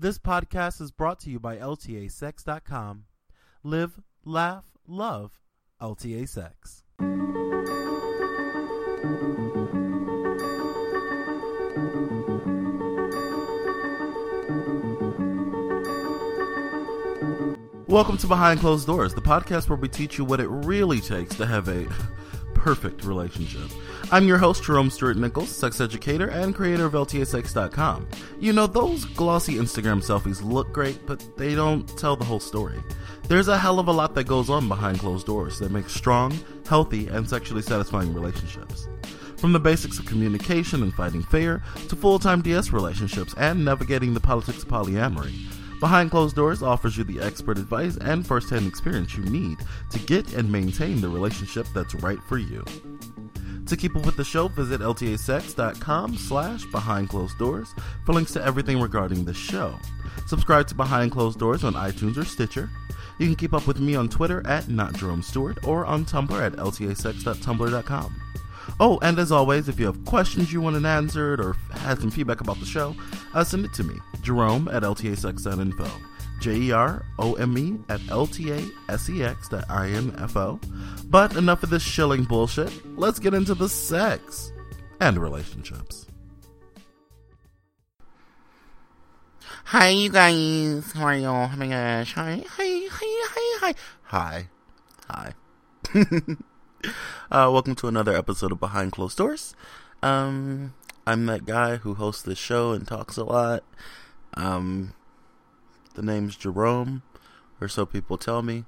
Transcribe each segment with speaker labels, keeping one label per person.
Speaker 1: This podcast is brought to you by LTASex.com. Live, laugh, love LTA Sex. Welcome to Behind Closed Doors, the podcast where we teach you what it really takes to have a perfect relationship. I'm your host, Jerome Stewart Nichols, sex educator and creator of LTASex.com. You know, those glossy Instagram selfies look great, but they don't tell the whole story. There's a hell of a lot that goes on behind closed doors that makes strong, healthy, and sexually satisfying relationships. From the basics of communication and fighting fair to full time DS relationships and navigating the politics of polyamory. Behind Closed Doors offers you the expert advice and first-hand experience you need to get and maintain the relationship that's right for you. To keep up with the show, visit ltasex.com slash behind closed doors for links to everything regarding the show. Subscribe to Behind Closed Doors on iTunes or Stitcher. You can keep up with me on Twitter at not Jerome Stewart or on Tumblr at ltasex.tumblr.com. Oh, and as always, if you have questions you want an answered or had some feedback about the show, uh, send it to me, Jerome at ltasex.info. J E R O M E at L T A S E X dot I N F O. But enough of this shilling bullshit. Let's get into the sex and relationships.
Speaker 2: Hi, you guys. How are y'all? Oh my gosh. Hi, hi, hi, hi, hi. Hi. Hi. uh, welcome to another episode of Behind Closed Doors. Um, I'm that guy who hosts this show and talks a lot. Um, the name's Jerome, or so people tell me.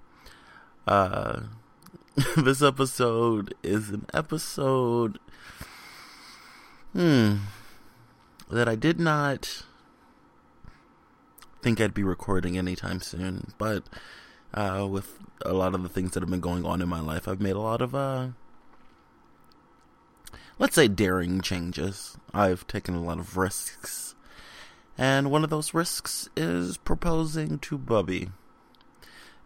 Speaker 2: Uh, this episode is an episode, hmm, that I did not think I'd be recording anytime soon, but uh, with a lot of the things that have been going on in my life, I've made a lot of, uh, let's say, daring changes. I've taken a lot of risks. And one of those risks is proposing to Bubby.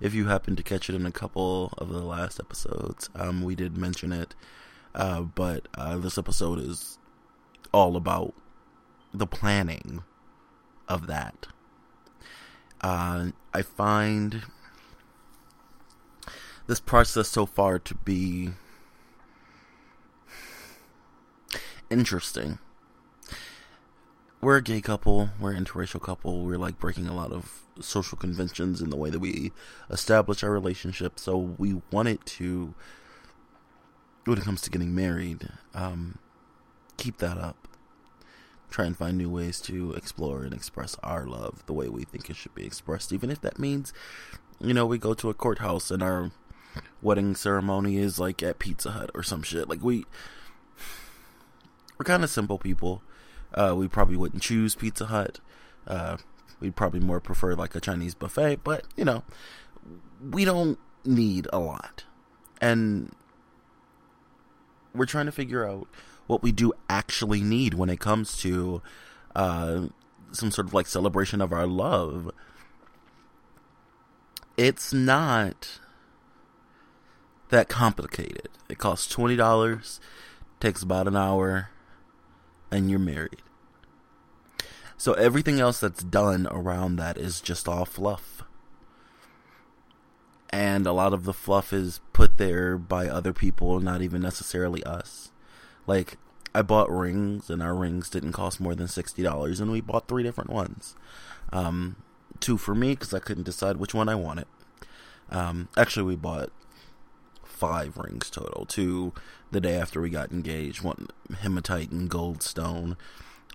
Speaker 2: If you happen to catch it in a couple of the last episodes, um, we did mention it. Uh, but uh, this episode is all about the planning of that. Uh, I find this process so far to be interesting. We're a gay couple, we're an interracial couple, we're like breaking a lot of social conventions in the way that we establish our relationship, so we wanted to, when it comes to getting married, um, keep that up. Try and find new ways to explore and express our love the way we think it should be expressed, even if that means, you know, we go to a courthouse and our wedding ceremony is like at Pizza Hut or some shit. Like we we're kind of simple people. Uh, we probably wouldn't choose Pizza Hut. Uh, we'd probably more prefer like a Chinese buffet, but you know, we don't need a lot. And we're trying to figure out what we do actually need when it comes to uh, some sort of like celebration of our love. It's not that complicated. It costs twenty dollars, takes about an hour, and you're married. So everything else that's done around that is just all fluff. And a lot of the fluff is put there by other people, not even necessarily us. Like, I bought rings, and our rings didn't cost more than $60, and we bought three different ones. Um, two for me, because I couldn't decide which one I wanted. Um, actually, we bought five rings total. Two the day after we got engaged, one hematite and gold stone.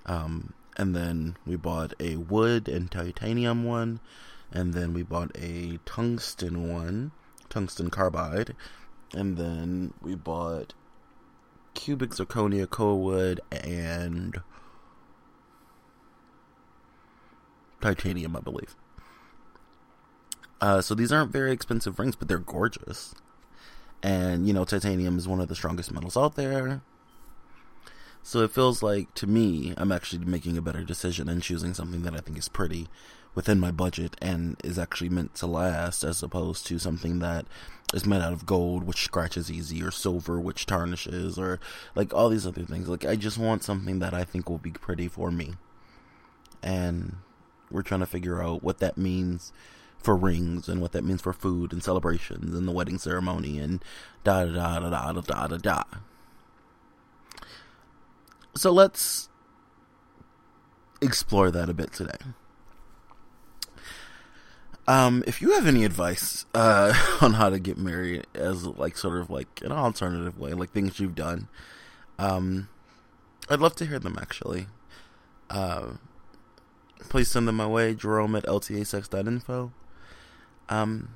Speaker 2: Um, and then we bought a wood and titanium one, and then we bought a tungsten one, tungsten carbide, and then we bought cubic zirconia koa wood and titanium, I believe. Uh, so these aren't very expensive rings, but they're gorgeous. And, you know, titanium is one of the strongest metals out there. So it feels like, to me, I'm actually making a better decision and choosing something that I think is pretty within my budget and is actually meant to last as opposed to something that is made out of gold, which scratches easy, or silver, which tarnishes, or like all these other things. Like, I just want something that I think will be pretty for me. And we're trying to figure out what that means for rings and what that means for food and celebrations and the wedding ceremony and da da da da da da da da. So let's explore that a bit today. Um, if you have any advice uh, on how to get married as like sort of like an alternative way, like things you've done, um, I'd love to hear them actually. Uh, please send them my way, Jerome at ltasex.info. Um,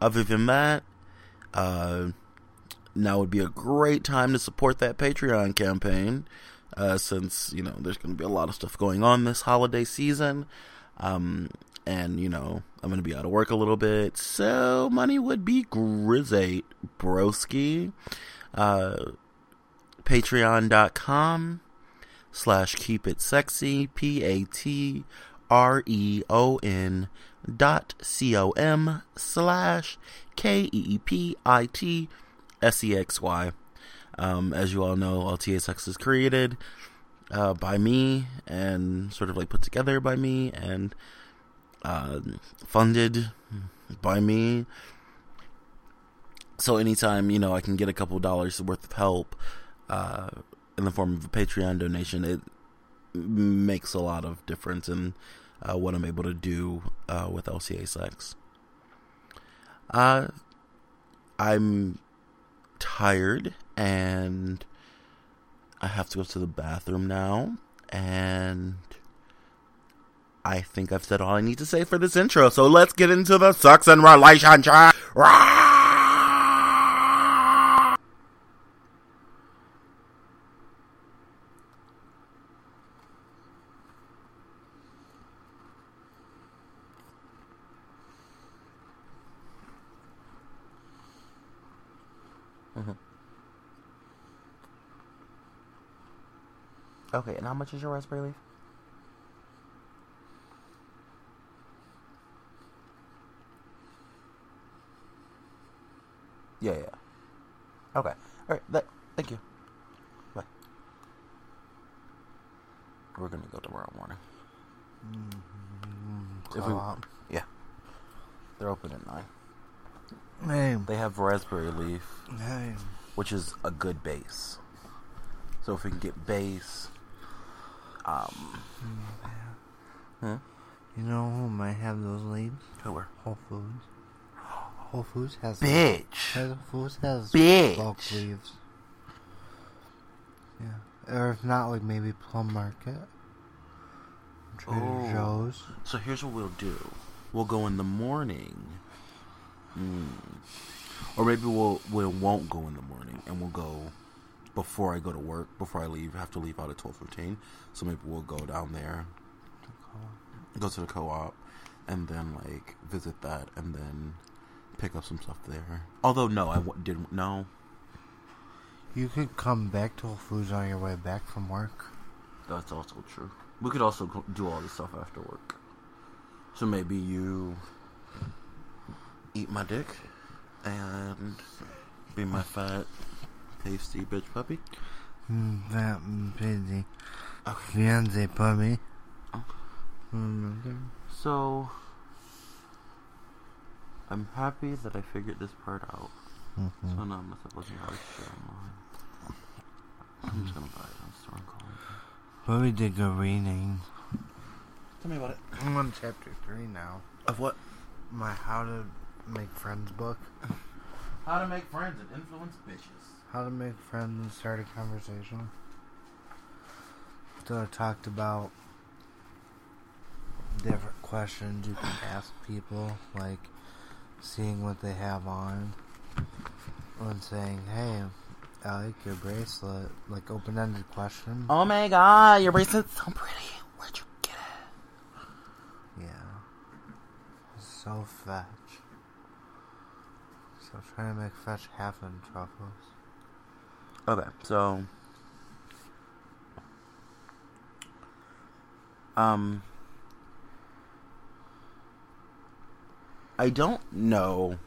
Speaker 2: other than that, uh, now would be a great time to support that Patreon campaign, uh, since you know there's going to be a lot of stuff going on this holiday season, um, and you know I'm going to be out of work a little bit, so money would be grizzate broski. Uh, Patreon.com slash keep it sexy p a t r e o n dot c o m slash k e e p i t s e x y. Um, as you all know, LTASex is created uh, by me and sort of like put together by me and uh, funded by me. So anytime you know I can get a couple dollars worth of help uh, in the form of a Patreon donation, it makes a lot of difference in uh, what I'm able to do uh, with LTA Sex. Uh, I'm tired and I have to go to the bathroom now, and I think I've said all I need to say for this intro. So let's get into the sex and relationship. Okay, and how much is your raspberry leaf? Yeah, yeah. Okay. All right. That, thank you. Bye. We're gonna go tomorrow morning. If we-
Speaker 3: Co-op.
Speaker 2: yeah. They're open at nine.
Speaker 3: Hey,
Speaker 2: They have raspberry leaf,
Speaker 3: hey,
Speaker 2: which is a good base. So if we can get base, um, huh?
Speaker 3: you know who might have those leaves?
Speaker 2: Who are?
Speaker 3: Whole Foods. Whole Foods has
Speaker 2: Bitch.
Speaker 3: Whole Foods has
Speaker 2: Bitch.
Speaker 3: bulk leaves. Yeah, or if not, like maybe Plum Market, Trader
Speaker 2: Oh.
Speaker 3: Joe's.
Speaker 2: So here's what we'll do. We'll go in the morning. Mm. Or maybe we'll we won't go in the morning and we'll go before I go to work, before I leave. I have to leave out at twelve fifteen. So maybe we'll go down there, go to the co op, and then like visit that and then pick up some stuff there. Although no, I w- didn't no.
Speaker 3: You could come back to Whole Foods on your way back from work.
Speaker 2: That's also true. We could also do all this stuff after work. So maybe you eat my dick and be my fat, pasty bitch puppy.
Speaker 3: Mm, that busy.
Speaker 2: Okay.
Speaker 3: Fiance puppy. Mm,
Speaker 2: So I'm happy that I figured this part out.
Speaker 3: mhm.
Speaker 2: So now I'm not looking how to share online. I'm just gonna buy it on store and call it.
Speaker 3: But we did good reading.
Speaker 2: Tell me about it.
Speaker 3: I'm on chapter three now.
Speaker 2: Of what?
Speaker 3: My How to Make Friends book.
Speaker 2: How to make friends and influence bitches.
Speaker 3: How to make friends and start a conversation. So I talked about different questions you can ask people, like seeing what they have on, and saying, "Hey, I like your bracelet." Like open-ended question.
Speaker 2: Oh my god, your bracelet's so pretty. Where'd you get it?
Speaker 3: Yeah. So fetch. So trying to make fetch happen, truffles.
Speaker 2: Okay, so um I don't know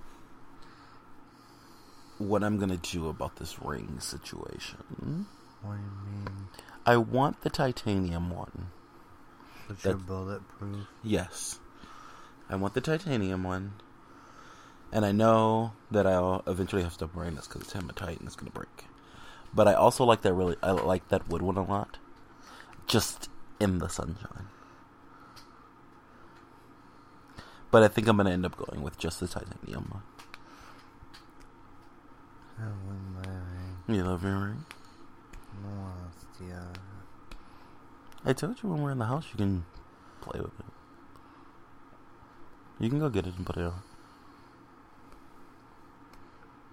Speaker 2: what I'm going to do about this ring situation.
Speaker 3: What do you mean?
Speaker 2: I want the titanium one. That-
Speaker 3: bulletproof.
Speaker 2: Yes. I want the titanium one. And I know that I'll eventually have to stop wearing this because it's hematite and it's going to break. But I also like that really, I like that wood one a lot. Just in the sunshine. But I think I'm going to end up going with just the titanium one.
Speaker 3: I love my ring.
Speaker 2: You love your ring?
Speaker 3: Lost, yeah.
Speaker 2: I told you when we're in the house you can play with it. You can go get it and put it on.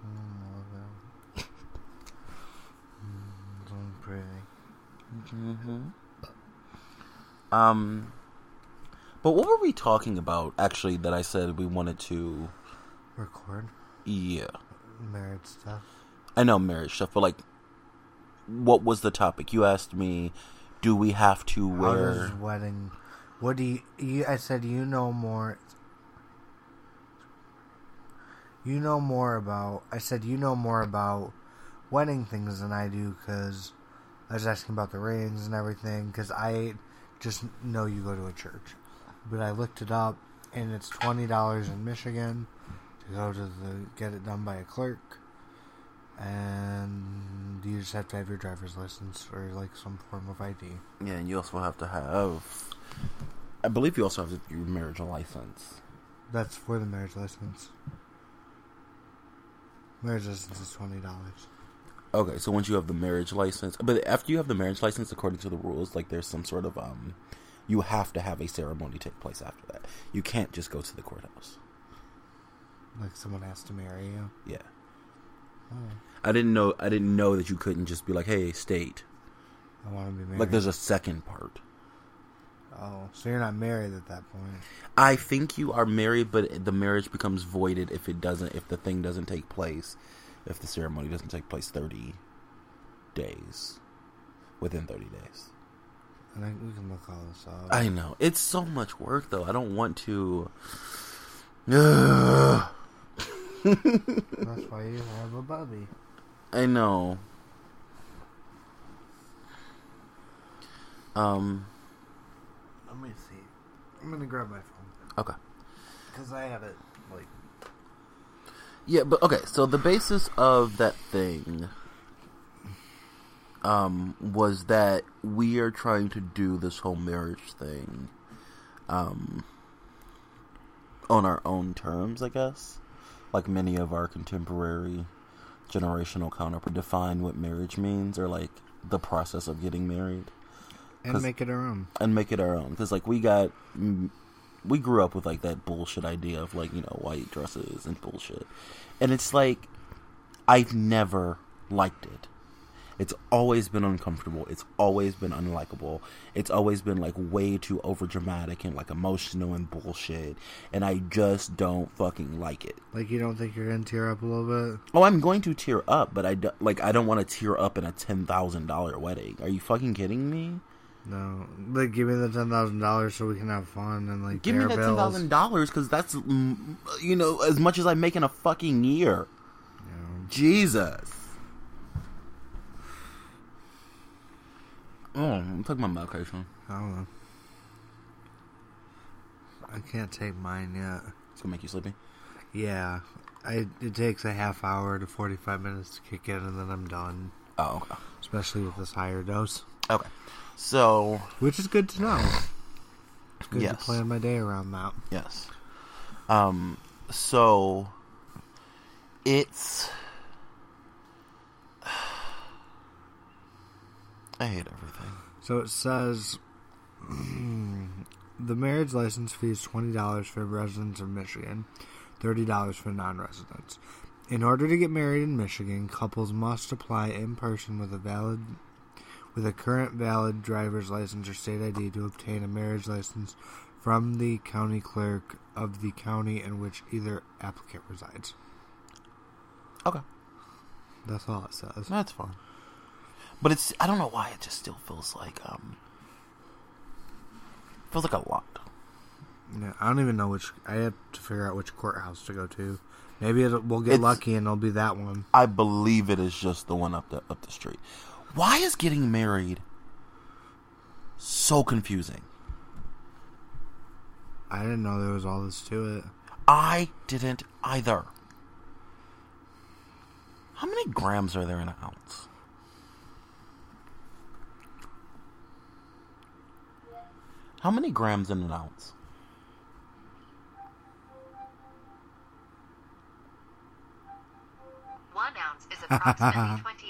Speaker 3: Mm, so pretty.
Speaker 2: Mm-hmm. Um, but what were we talking about? Actually, that I said we wanted to.
Speaker 3: Record
Speaker 2: Yeah,
Speaker 3: marriage stuff.
Speaker 2: I know marriage stuff, but like, what was the topic? You asked me, do we have to
Speaker 3: How
Speaker 2: wear?
Speaker 3: wedding? What do you, you? I said you know more. You know more about. I said you know more about wedding things than I do because I was asking about the rings and everything because I just know you go to a church, but I looked it up and it's twenty dollars in Michigan to go to the get it done by a clerk, and you just have to have your driver's license or like some form of ID.
Speaker 2: Yeah, and you also have to have. I believe you also have your marriage license.
Speaker 3: That's for the marriage license. Marriage license is twenty dollars.
Speaker 2: Okay, so once you have the marriage license, but after you have the marriage license, according to the rules, like there's some sort of um, you have to have a ceremony take place after that. You can't just go to the courthouse.
Speaker 3: Like someone has to marry you.
Speaker 2: Yeah,
Speaker 3: Oh,
Speaker 2: I didn't know. I didn't know that you couldn't just be like, "Hey, state."
Speaker 3: I want to be married.
Speaker 2: Like, there's a second part.
Speaker 3: oh, so you're not married at that point.
Speaker 2: I think you are married, but the marriage becomes voided if it doesn't, if the thing doesn't take place, if the ceremony doesn't take place thirty days, within thirty days.
Speaker 3: And I, we can look all this up.
Speaker 2: I know it's so much work, though. I don't want to. Ugh.
Speaker 3: That's why you have a bubby.
Speaker 2: I know. Um.
Speaker 3: Let me see. I'm gonna grab my phone
Speaker 2: Okay.
Speaker 3: because I have it like
Speaker 2: Yeah, but okay. So the basis of that thing, um, was that we are trying to do this whole marriage thing, um, on our own terms, I guess. Like many of our contemporary generational counterpart define what marriage means, or like the process of getting married.
Speaker 3: and make it our own.
Speaker 2: and make it our own because like we got we grew up with like that bullshit idea of like you know white dresses and bullshit. And it's like i've never liked it. It's always been uncomfortable. It's always been unlikable. It's always been like way too over dramatic and like emotional and bullshit. And i just don't fucking like it.
Speaker 3: Like you don't think you're gonna tear up a little bit?
Speaker 2: oh i'm going to tear up but i do, like i don't want to tear up in a $10000 wedding. Are you fucking kidding me
Speaker 3: No. Like give me the ten thousand dollars so we can have fun and like
Speaker 2: Give me that ten thousand dollars because that's mm, you know as much as I make in a fucking year.
Speaker 3: Know.
Speaker 2: Jesus. Oh, I'm taking my medication.
Speaker 3: I don't know. I can't take mine yet.
Speaker 2: It's gonna make you sleepy.
Speaker 3: Yeah, I, it takes a half hour to 45 minutes to kick in, and then I'm done.
Speaker 2: Oh, okay.
Speaker 3: Especially with this higher dose,
Speaker 2: Okay. So
Speaker 3: which is good to know. It's good
Speaker 2: Yes.
Speaker 3: to plan my day around that.
Speaker 2: yes. Um. So it's. I hate everything.
Speaker 3: So it says the marriage license fee is twenty dollars for residents of Michigan, thirty dollars for non-residents. In order to get married in Michigan, couples must apply in person with a valid with a current valid driver's license or state ID to obtain a marriage license from the county clerk of the county in which either applicant resides.
Speaker 2: Okay.
Speaker 3: That's all it says.
Speaker 2: That's fine. But it's I don't know why it just still feels like um feels like a lot.
Speaker 3: Yeah, I don't even know which. I have to figure out which courthouse to go to. Maybe it'll, we'll get
Speaker 2: It's-
Speaker 3: lucky and it'll be that one.
Speaker 2: I believe it is just the one up the up the street. Why is getting married so confusing?
Speaker 3: I didn't know there was all this to it.
Speaker 2: I didn't either. How many grams are there in an ounce? How many grams in an ounce?
Speaker 4: One ounce is approximately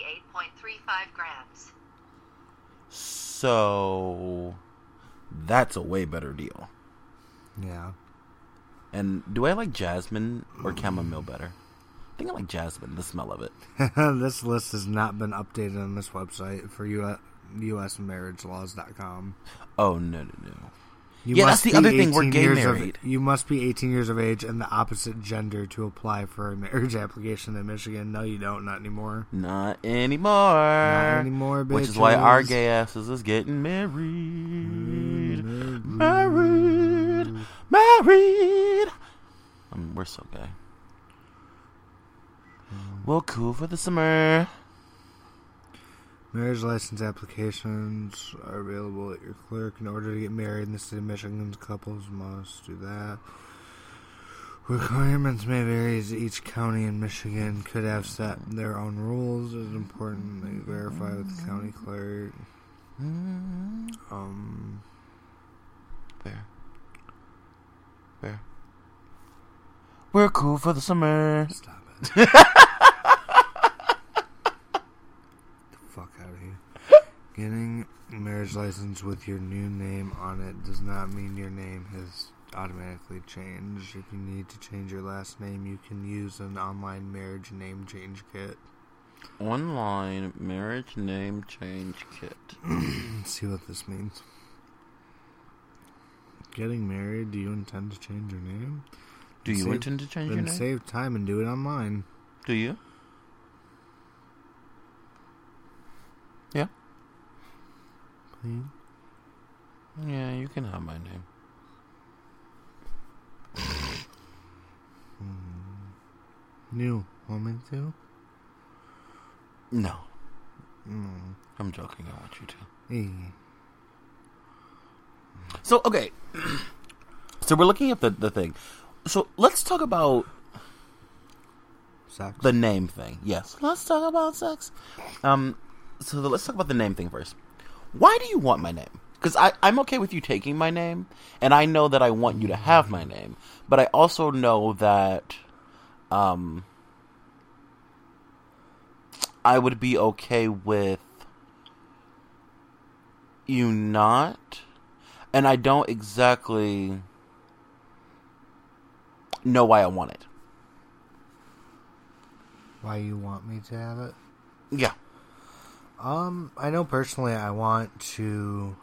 Speaker 4: 28.35 grams.
Speaker 2: So that's a way better deal.
Speaker 3: Yeah.
Speaker 2: And do I like jasmine or chamomile better? I think I like jasmine, the smell of it.
Speaker 3: this list has not been updated on this website for U- usmarriagelaws.com.
Speaker 2: Oh no no no.
Speaker 3: You
Speaker 2: Yeah,
Speaker 3: must
Speaker 2: that's the other thing, we're
Speaker 3: 18
Speaker 2: gay
Speaker 3: years of-
Speaker 2: married.
Speaker 3: you must be 18 years of age and the opposite gender to apply for a marriage application in Michigan. No, you don't. Not anymore.
Speaker 2: Not anymore.
Speaker 3: Not anymore, bitches.
Speaker 2: Which is why our gay asses is getting married. Married. Married. Um, we're so gay. Well, cool for the summer.
Speaker 3: Marriage license applications are available at your clerk. In order to get married in the state of Michigan, couples must do that. Requirements may vary as each county in Michigan could have set their own rules. It is important that you verify with the county clerk. Um,
Speaker 2: Fair. Fair. We're cool for the summer.
Speaker 3: stop it. Get the fuck out of here. Getting a marriage license with your new name on it does not mean your name has automatically changed. If you need to change your last name, you can use an online marriage name change kit.
Speaker 2: Online marriage name change kit.
Speaker 3: See what this means. Getting married, do you intend to change your name?
Speaker 2: Do you
Speaker 3: Save-
Speaker 2: intend to change your name?
Speaker 3: Save time and do it online.
Speaker 2: Do you? Yeah.
Speaker 3: Please.
Speaker 2: Yeah, you can have my name.
Speaker 3: New. Want me to?
Speaker 2: No,
Speaker 3: Mm.
Speaker 2: I'm joking. I want you to.
Speaker 3: Hey.
Speaker 2: So okay, so we're looking at the the thing. So let's talk about
Speaker 3: Sex.
Speaker 2: the name thing. Yes, let's talk about sex. Um, so the, let's talk about the name thing first. Why do you want my name? Because I'm okay with you taking my name, and I know that I want you to have my name, but I also know that, um, I would be okay with you not, and I don't exactly know why I want it.
Speaker 3: Why you want me to have it?
Speaker 2: Yeah.
Speaker 3: Um, I know personally I want to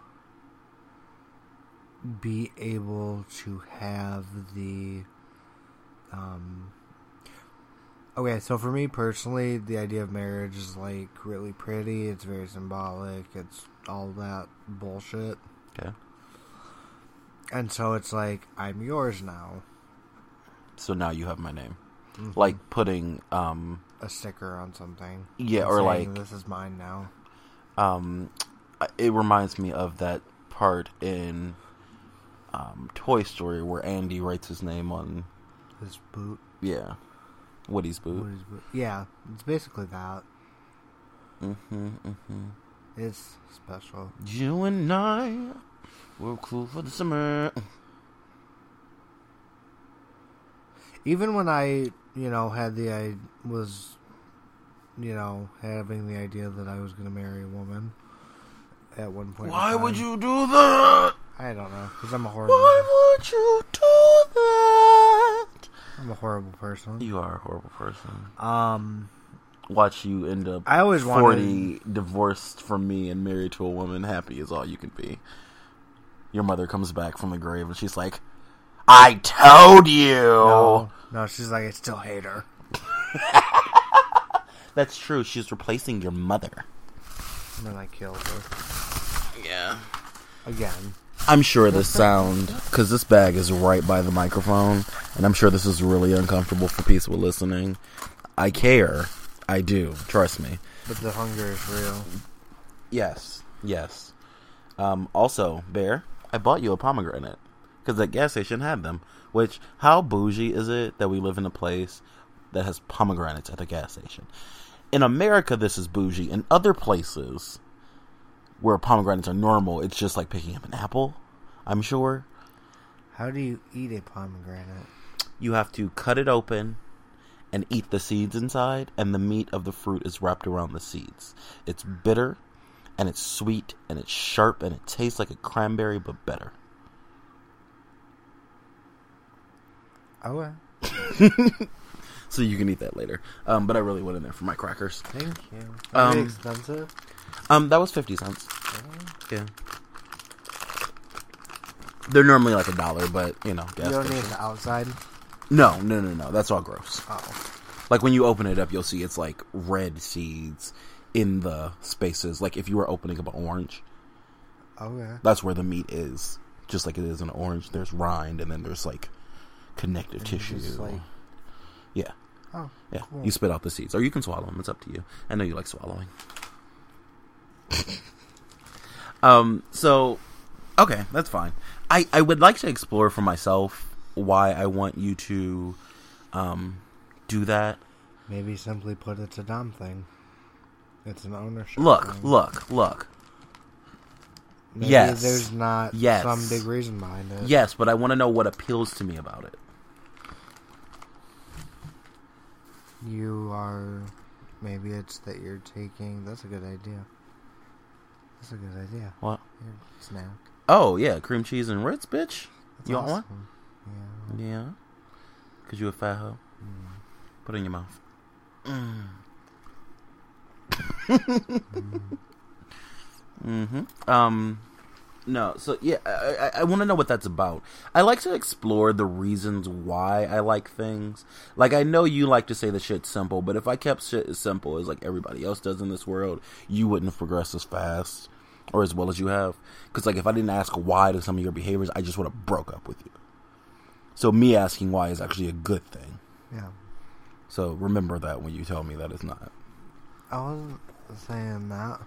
Speaker 3: be able to have the um Okay, so for me personally, the idea of marriage is like really pretty, it's very symbolic, it's all that bullshit.
Speaker 2: Okay.
Speaker 3: And so it's like I'm yours now.
Speaker 2: So now you have my name. Like putting um
Speaker 3: A sticker on something.
Speaker 2: Yeah, or like-
Speaker 3: this is mine now.
Speaker 2: um it reminds me of that part in um Toy Story where Andy writes his name on
Speaker 3: his boot.
Speaker 2: yeah, Woody's boot.
Speaker 3: Is boot? Yeah, it's basically that.
Speaker 2: Mhm, mhm.
Speaker 3: It's special.
Speaker 2: You and I were cool for the summer.
Speaker 3: Even when I, you know, had the I was, you know, having the idea that I was going to marry a woman at one point. in
Speaker 2: Why would you do that?
Speaker 3: I don't know, because I'm a horrible.
Speaker 2: Why would you do that?
Speaker 3: I'm a horrible person.
Speaker 2: You are a horrible person.
Speaker 3: Um,
Speaker 2: Watch you end up
Speaker 3: I always wanted.
Speaker 2: 40 divorced from me and married to a woman happy is all you can be your mother comes back from the grave and she's like i told you
Speaker 3: No, no, she's like, I still hate her.
Speaker 2: that's true. She's replacing your mother.
Speaker 3: And then I killed her.
Speaker 2: Yeah.
Speaker 3: Again.
Speaker 2: i'm sure this sound because this bag is right by the microphone and i'm sure this is really uncomfortable for people listening. I care. I do. Trust me.
Speaker 3: But the hunger is real.
Speaker 2: yes. Yes. Um, also bear i bought you a pomegranate because that gas station had them. Which how bougie is it that we live in a place that has pomegranates at the gas station? In America, this is bougie. In other places where pomegranates are normal, it's just like picking up an apple. I'm sure
Speaker 3: How do you eat a pomegranate?
Speaker 2: you have to cut it open and eat the seeds inside, and the meat of the fruit is wrapped around the seeds. It's bitter, and it's sweet, and it's sharp, and it tastes like a cranberry, but better.
Speaker 3: Okay.
Speaker 2: So you can eat that later. Um, but I really went in there for my crackers.
Speaker 3: Thank you.
Speaker 2: Um,
Speaker 3: expensive.
Speaker 2: Um, that was fifty cents. Yeah. They're normally like a dollar, but you know, gas
Speaker 3: You don't need
Speaker 2: station.
Speaker 3: the outside.
Speaker 2: No, no, no, no. That's all gross.
Speaker 3: Oh.
Speaker 2: Like when you open it up, you'll see it's like red seeds in the spaces. Like if you were opening up an orange,
Speaker 3: Okay.
Speaker 2: that's where the meat is. Just like it is in an orange, there's rind, and then there's like connective
Speaker 3: And
Speaker 2: tissue.
Speaker 3: just, like-
Speaker 2: yeah,
Speaker 3: Oh.
Speaker 2: yeah.
Speaker 3: cool.
Speaker 2: You spit out the seeds, or you can swallow them. It's up to you. I know you like swallowing. um. So, okay, that's fine. I I would like to explore for myself why I want you to, um, do that.
Speaker 3: Maybe simply put it's a dumb thing. It's an ownership.
Speaker 2: Look,
Speaker 3: thing.
Speaker 2: look, look.
Speaker 3: Maybe
Speaker 2: yes.
Speaker 3: There's not
Speaker 2: Yes.
Speaker 3: some big reason behind it.
Speaker 2: Yes, but I want to know what appeals to me about it.
Speaker 3: You are. Maybe it's that you're taking. That's a good idea. That's a good idea.
Speaker 2: What?
Speaker 3: Your snack.
Speaker 2: Oh yeah, cream cheese and Ritz, bitch.
Speaker 3: That's
Speaker 2: You want one?
Speaker 3: Yeah.
Speaker 2: Yeah. Cause you a fat hoe.
Speaker 3: Mm.
Speaker 2: Put it in your mouth. Mm. mm-hmm. Um. No, so yeah, I, I, I want to know what that's about. I like to explore the reasons why I like things. Like I know you like to say the shit's simple, but if I kept shit as simple as like everybody else does in this world, you wouldn't have progressed as fast or as well as you have. Because like if I didn't ask why to some of your behaviors, I just would have broke up with you. So me asking why is actually a good thing.
Speaker 3: Yeah.
Speaker 2: So remember that when you tell me that it's not.
Speaker 3: I wasn't saying that.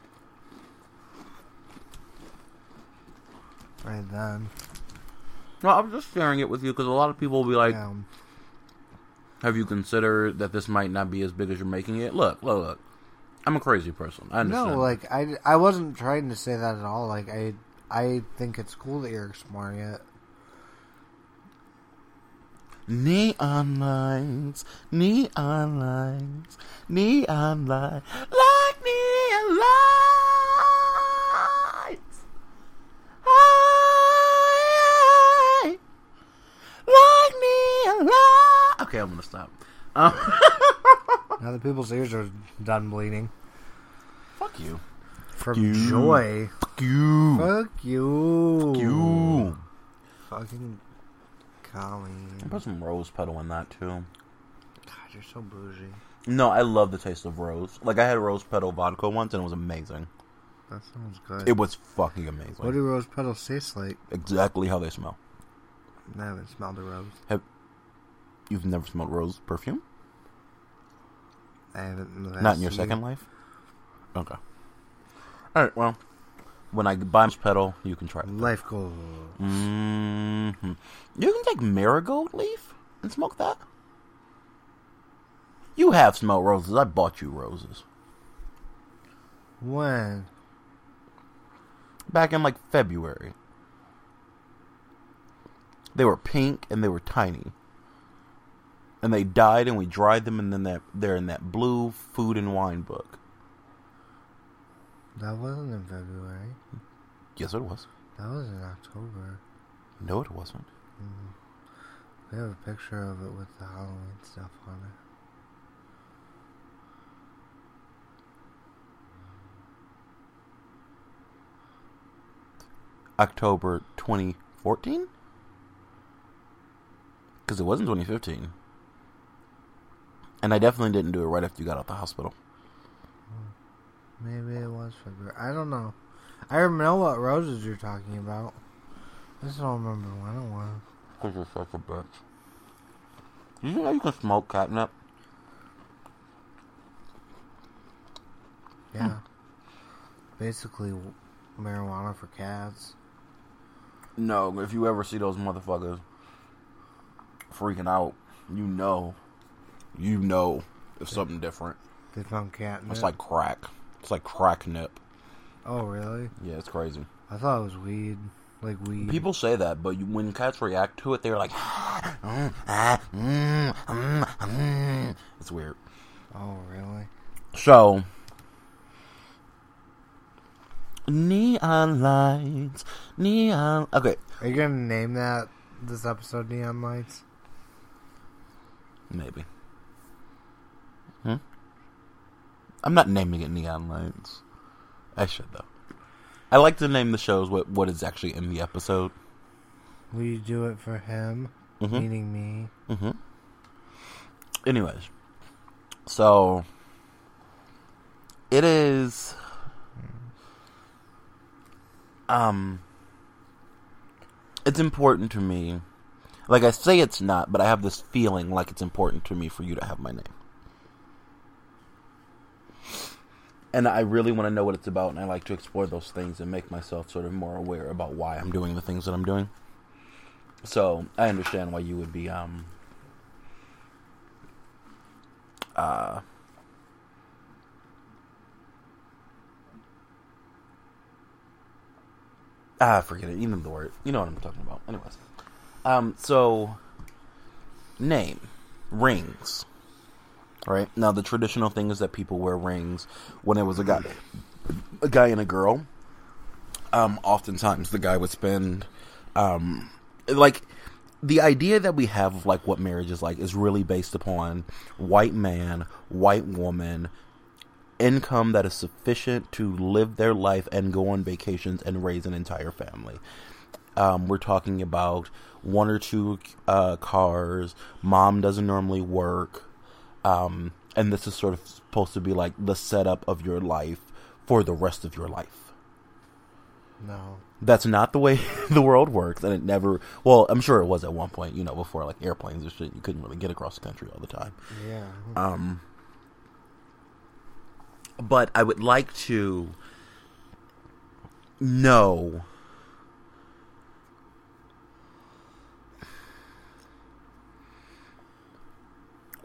Speaker 3: Right then.
Speaker 2: Well, I'm just sharing it with you because a lot of people will be like,
Speaker 3: yeah.
Speaker 2: "Have you considered that this might not be as big as you're making it?" Look, look, look. I'm a crazy person. I understand.
Speaker 3: No, like I, I wasn't trying to say that at all. Like I, I think it's cool that you're exploring it.
Speaker 2: neon lines, neon lines, neon lines, like neon lines. I, ah like neon. Okay, I'm gonna stop. Um,
Speaker 3: Now the people's ears are done bleeding
Speaker 2: fuck you.
Speaker 3: from
Speaker 2: you.
Speaker 3: joy.
Speaker 2: Fuck you.
Speaker 3: Fuck you.
Speaker 2: Fuck you.
Speaker 3: Fucking Colleen.
Speaker 2: Put some rose petal in that too.
Speaker 3: God, you're so bougie.
Speaker 2: No, I love the taste of rose. Like I had rose petal vodka once, and it was amazing.
Speaker 3: That sounds good.
Speaker 2: It was fucking amazing.
Speaker 3: what do rose petals taste like?
Speaker 2: exactly how they smell.
Speaker 3: I haven't smelled a rose.
Speaker 2: You've never smelled rose perfume?
Speaker 3: I haven't.
Speaker 2: Not in your second life? Okay. Alright, well. When I buy petal, you can try it.
Speaker 3: Life goal.
Speaker 2: hmm You can take marigold leaf and smoke that. You have smelled roses. I bought you roses.
Speaker 3: When?
Speaker 2: Back in like February. They were pink and they were tiny. And they died and we dried them and then that they're in that blue food and wine book.
Speaker 3: That wasn't in February.
Speaker 2: Yes it was.
Speaker 3: That was in October.
Speaker 2: No it wasn't. Mm-hmm.
Speaker 3: We have a picture of it with the Halloween stuff on it.
Speaker 2: October 2014? Because it wasn't 2015. And I definitely didn't do it right after you got out the hospital.
Speaker 3: Maybe it was February. I don't know. I don't know what roses you're talking about. I just don't remember when it was.
Speaker 2: Because you're such a bitch. Did you know you can smoke catnip?
Speaker 3: Yeah. Basically, marijuana for cats.
Speaker 2: No, if you ever see those motherfuckers freaking out, you know, you know if something different.
Speaker 3: They found catnip.
Speaker 2: It's like crack. It's like crack nip.
Speaker 3: oh really?
Speaker 2: Yeah, it's crazy.
Speaker 3: I thought it was weed, like weed.
Speaker 2: People say that, but you, when cats react to it, they're like, "Mm, ah, mm, mm, mm." it's weird.
Speaker 3: Oh really?
Speaker 2: So, neon lights, neon. Okay,
Speaker 3: Are you gonna name that this episode Neon Lights?
Speaker 2: maybe. Hmm. I'm not naming it neon lights. I should though. I like to name the shows what what is actually in the episode.
Speaker 3: Will you do it for him?
Speaker 2: Mhm.
Speaker 3: Meaning me.
Speaker 2: Mm-hmm. Anyways, so it is. Um, it's important to me. Like I say, it's not, but I have this feeling like it's important to me for you to have my name. And I really want to know what it's about, and I like to explore those things and make myself sort of more aware about why I'm doing the things that I'm doing. So I understand why you would be um uh ah forget it. even the word. You know what I'm talking about. Anyways, um, so name rings. Right now, the traditional thing is that people wear rings when it was a guy, a guy and a girl. Um, oftentimes the guy would spend, um, like the idea that we have of like what marriage is like is really based upon white man, white woman, income that is sufficient to live their life and go on vacations and raise an entire family. Um, we're talking about one or two uh, cars. Mom doesn't normally work, um, and this is sort of supposed to be like the setup of your life for the rest of your life.
Speaker 3: No.
Speaker 2: That's not the way the world works, and it never. Well, I'm sure it was at one point. You know, before like airplanes and shit, you couldn't really get across the country all the time.
Speaker 3: Yeah.
Speaker 2: Um, but I would like to know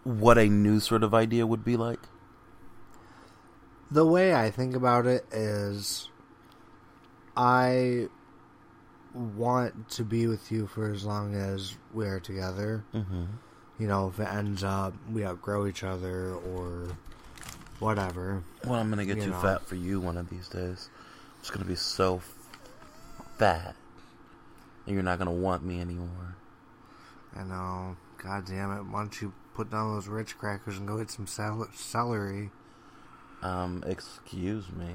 Speaker 2: what a new sort of idea would be like.
Speaker 3: The way I think about it is I want to be with you for as long as we are together.
Speaker 2: Mm-hmm.
Speaker 3: You know, if it ends up we outgrow each other or whatever.
Speaker 2: Well, I'm gonna get
Speaker 3: You
Speaker 2: too
Speaker 3: know.
Speaker 2: fat for you one of these days. I'm just gonna be so fat, and you're not gonna want me anymore.
Speaker 3: I know. God damn it. Why don't you put down those Ritz crackers and go get some sal- celery?
Speaker 2: Um, excuse me.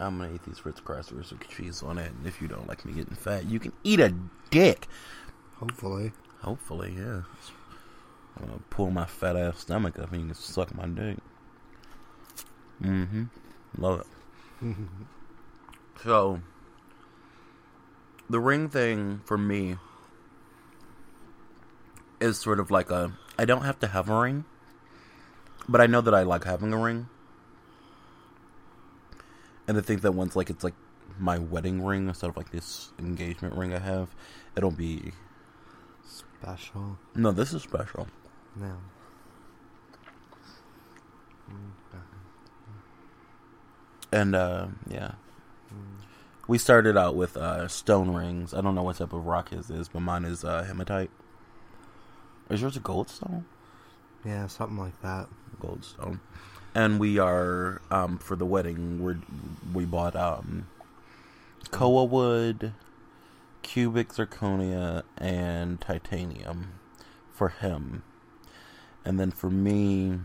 Speaker 2: I'm gonna eat these Ritz crackers with cheese on it, and if you don't like me getting fat, you can eat a dick.
Speaker 3: Hopefully.
Speaker 2: Hopefully, yeah. I'm gonna pull my fat ass stomach up and you can suck my dick. Mm-hmm. Love it. so, the ring thing for me is sort of like a. I don't have to have a ring, but I know that I like having a ring. And I think that once, like, it's like my wedding ring instead of like this engagement ring I have, it'll be.
Speaker 3: Special.
Speaker 2: No, this is special.
Speaker 3: No.
Speaker 2: And uh yeah. We started out with uh stone rings. I don't know what type of rock his is, but mine is uh hematite. Is yours a gold stone?
Speaker 3: Yeah, something like that.
Speaker 2: Gold stone. And we are um for the wedding we we bought um koa wood, cubic zirconia, and titanium for him. And then for me,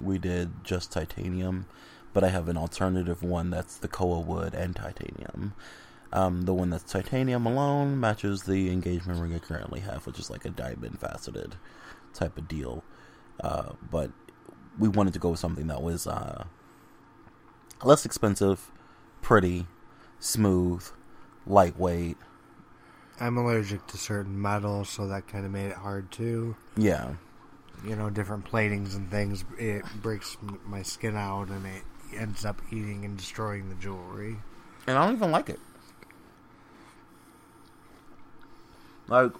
Speaker 2: we did just titanium, but I have an alternative one that's the koa wood and titanium. Um, the one that's titanium alone matches the engagement ring I currently have, which is like a diamond faceted type of deal. Uh, but we wanted to go with something that was uh, less expensive, pretty, smooth, lightweight.
Speaker 3: I'm allergic to certain metals, so that kind of made it hard too.
Speaker 2: Yeah,
Speaker 3: You know, different platings and things, it breaks my skin out and it ends up eating and destroying the jewelry.
Speaker 2: and I don't even like it. Like,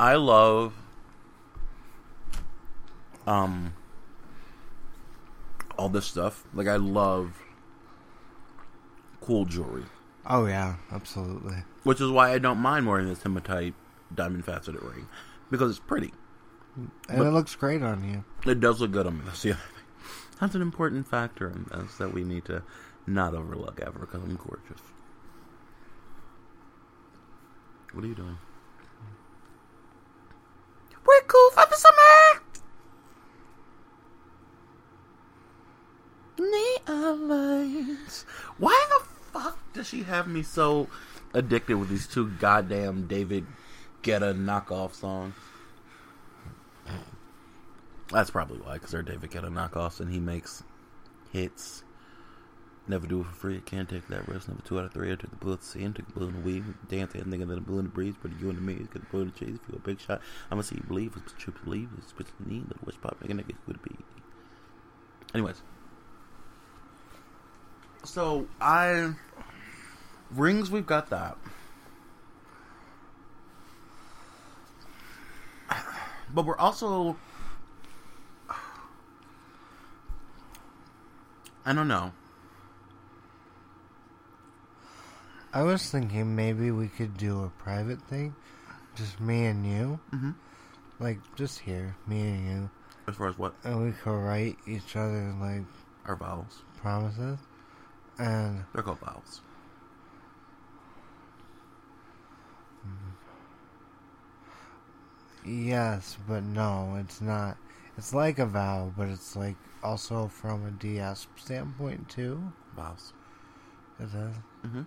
Speaker 2: I love, um, all this stuff. Like, I love cool jewelry,
Speaker 3: Oh yeah, absolutely.
Speaker 2: which is why I don't mind wearing this hematite diamond faceted ring because it's pretty.
Speaker 3: And
Speaker 2: But-
Speaker 3: it looks great on you.
Speaker 2: It does look good on me. That's the other thing. That's an important factor in this that we need to not overlook ever because I'm gorgeous. What are you doing? We're cool for the summer. Neon lights. Why the fuck does she have me so addicted with these two goddamn David Guetta knockoff songs? That's probably why, because they're David Guetta knockoffs and he makes hits. Never do it for free. Can't take that risk. Number two out of three. I took the bullet to see and took the bullet in the weed. Dance and thinking that the bullet in the breeze. But you and me, get the bullet in the cheese. If you a big shot, I'ma see you believe. It's what you believe. It's what you need. Little witch pop. Nigga, nigga, would be. Anyways. So, I. Rings, we've got that. But we're also. I don't know.
Speaker 3: I was thinking maybe we could do a private thing, just me and you,
Speaker 2: Mm-hmm.
Speaker 3: like just here, me and you,
Speaker 2: As far as what?
Speaker 3: and we could write each other like
Speaker 2: Our vows,
Speaker 3: promises, and
Speaker 2: They're called vowels.
Speaker 3: yes, but no, it's not. It's like a vow, but it's like also from a DS standpoint too.
Speaker 2: Vowels.
Speaker 3: It is.
Speaker 2: Mm-hmm.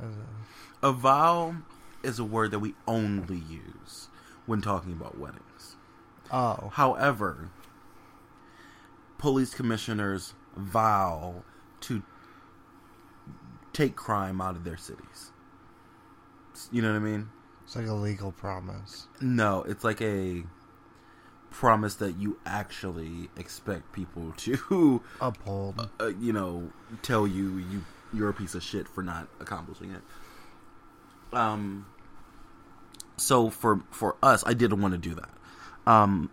Speaker 3: It is.
Speaker 2: A vow is a word that we only use when talking about weddings.
Speaker 3: Oh,
Speaker 2: However, police commissioners vow to take crime out of their cities. You know what I mean?
Speaker 3: it's like a legal promise.
Speaker 2: No, it's like a promise that you actually expect people to,
Speaker 3: Uphold.
Speaker 2: uh, you know, tell you you you're a piece of shit for not accomplishing it. Um. So for for us, I didn't want to do that. Um.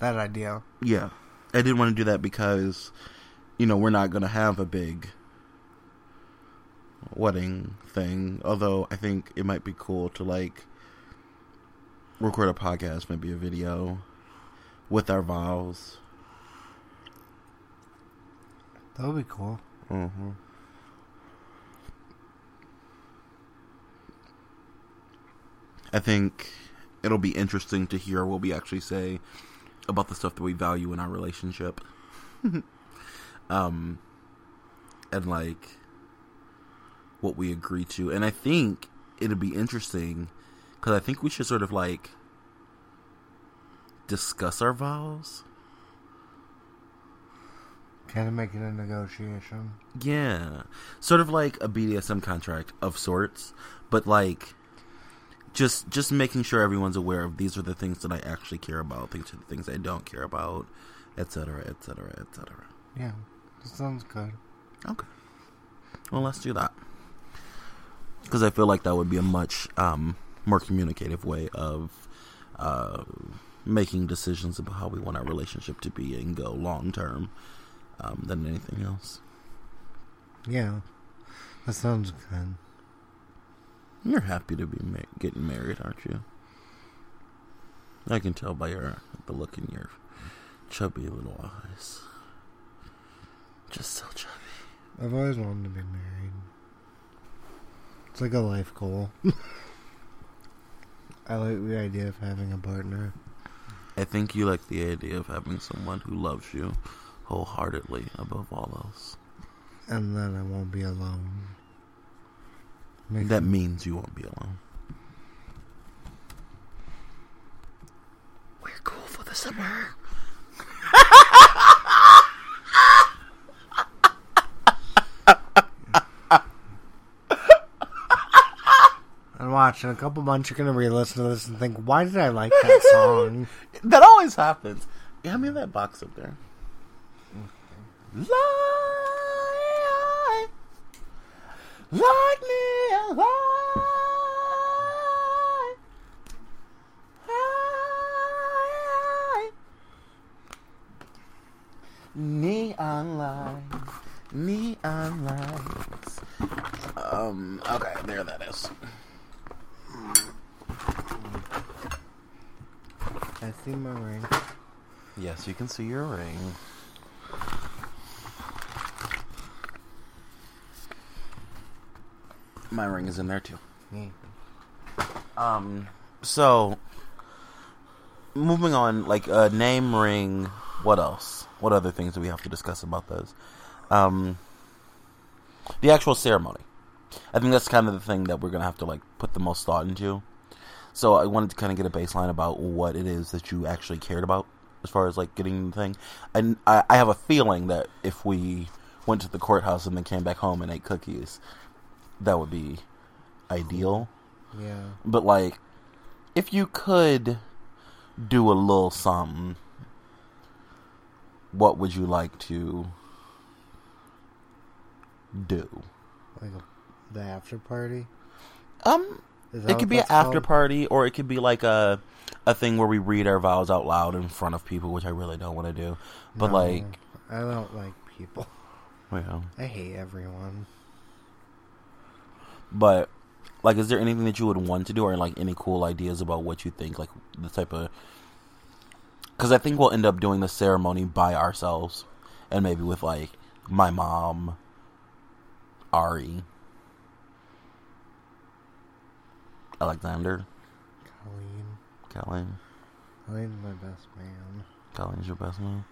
Speaker 3: That idea.
Speaker 2: Yeah, I didn't want to do that because, you know, we're not gonna have a big wedding thing. Although I think it might be cool to like record a podcast, maybe a video with our vows.
Speaker 3: That would be cool.
Speaker 2: Mm-hmm. I think it'll be interesting to hear what we actually say about the stuff that we value in our relationship. um, and like what we agree to. And I think it'll be interesting because I think we should sort of like discuss our vows.
Speaker 3: Kind of make it a negotiation.
Speaker 2: Yeah. Sort of like a BDSM contract of sorts, but like just just making sure everyone's aware of these are the things that I actually care about, these are the things I don't care about, etc., etc., etc.
Speaker 3: Yeah, that sounds good.
Speaker 2: Okay. Well, let's do that. Cuz I feel like that would be a much um more communicative way of uh making decisions about how we want our relationship to be and go long term um, than anything else.
Speaker 3: Yeah, that sounds good.
Speaker 2: You're happy to be ma- getting married, aren't you? I can tell by your the look in your chubby little eyes. Just so chubby.
Speaker 3: I've always wanted to be married. It's like a life goal. I like the idea of having a partner.
Speaker 2: I think you like the idea of having someone who loves you wholeheartedly above all else.
Speaker 3: And then I won't be alone. Make
Speaker 2: That means you won't be alone. We're cool for the summer.
Speaker 3: And watch, in a couple months, you're gonna re-listen to this and think, "Why did I like that song?"
Speaker 2: That always happens. Yeah, hand me that box up there. Mm-hmm. Light, light me Neon lights, neon lights. Um, okay, there that is.
Speaker 3: I see my ring.
Speaker 2: Yes, you can see your ring. My ring is in there too. Um. So, moving on, like uh, name, ring. What else? What other things do we have to discuss about those? Um, the actual ceremony. I think that's kind of the thing that we're gonna have to like put the most thought into. So I wanted to kind of get a baseline about what it is that you actually cared about as far as like getting the thing. And I, I have a feeling that if we went to the courthouse and then came back home and ate cookies, that would be ideal.
Speaker 3: Yeah.
Speaker 2: But like, if you could do a little something, what would you like to do?
Speaker 3: Like a, the after party.
Speaker 2: Um, it could be an after
Speaker 3: called?
Speaker 2: party, or it could be like a a thing where we read our vows out loud in front of people, which I really don't want to do. But
Speaker 3: No,
Speaker 2: like,
Speaker 3: I don't like people.
Speaker 2: well,
Speaker 3: I hate everyone.
Speaker 2: But like, is there anything that you would want to do, or like any cool ideas about what you think, like the type of? Because I think we'll end up doing the ceremony by ourselves, and maybe with like my mom, Ari, Alexander,
Speaker 3: Colleen.
Speaker 2: Colleen.
Speaker 3: Colleen's my best man.
Speaker 2: Colleen's your best man.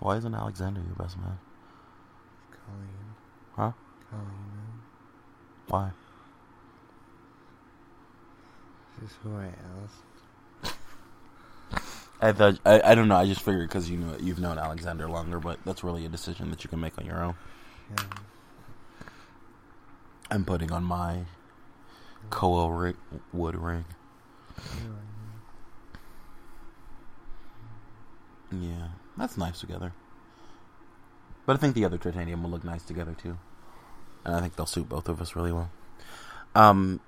Speaker 2: Why isn't Alexander your best man?
Speaker 3: Colleen.
Speaker 2: Huh?
Speaker 3: Colleen.
Speaker 2: Why?
Speaker 3: This is who I asked.
Speaker 2: I thought I, I don't know. I just figured because you know you've known Alexander longer, but that's really a decision that you can make on your own.
Speaker 3: Yeah.
Speaker 2: I'm putting on my Koa ring, wood ring. Yeah, that's nice together. But I think the other titanium will look nice together too, and I think they'll suit both of us really well. Um,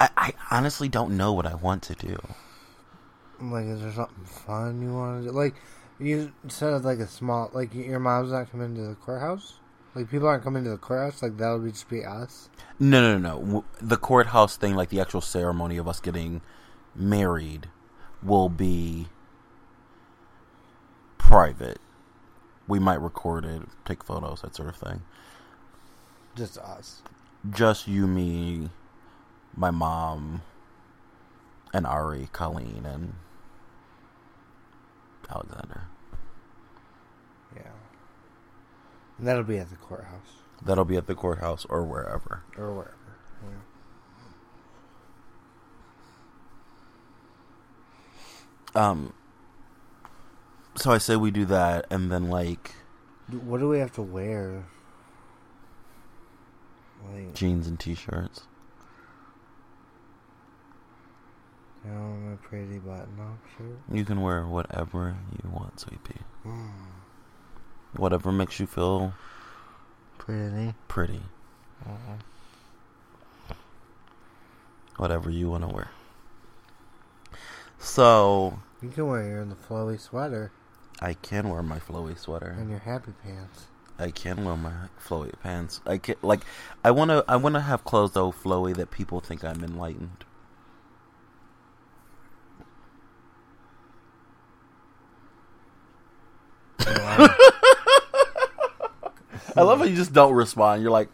Speaker 2: I, I honestly don't know what I want to do.
Speaker 3: Like, is there something fun you want to do? Like, you said of like a small, like your mom's not coming to the courthouse. Like people aren't coming to the courthouse. Like that would just be us.
Speaker 2: No, no, no, no. The courthouse thing, like the actual ceremony of us getting married, will be private. We might record it, take photos, that sort of thing.
Speaker 3: Just us.
Speaker 2: Just you, me, my mom, and Ari, Colleen, and Alexander.
Speaker 3: Yeah. And that'll be at the courthouse
Speaker 2: That'll be at the courthouse or wherever.
Speaker 3: or wherever. Yeah.
Speaker 2: Um. So I say we do that, and then like
Speaker 3: What do we have to wear? Like,
Speaker 2: jeans and t-shirts.
Speaker 3: you know, my pretty button-up shirt.
Speaker 2: You can wear whatever you want, sweet pea.
Speaker 3: Mm.
Speaker 2: Whatever makes you feel
Speaker 3: Pretty.
Speaker 2: pretty.
Speaker 3: Uh-uh.
Speaker 2: Whatever you want to wear. So
Speaker 3: You can wear your the flowy sweater
Speaker 2: I can wear my flowy sweater.
Speaker 3: and your happy pants.
Speaker 2: I can wear my flowy pants. I can like. I wanna. I wanna have clothes though flowy that people think I'm enlightened. I love how you just don't respond. You're like,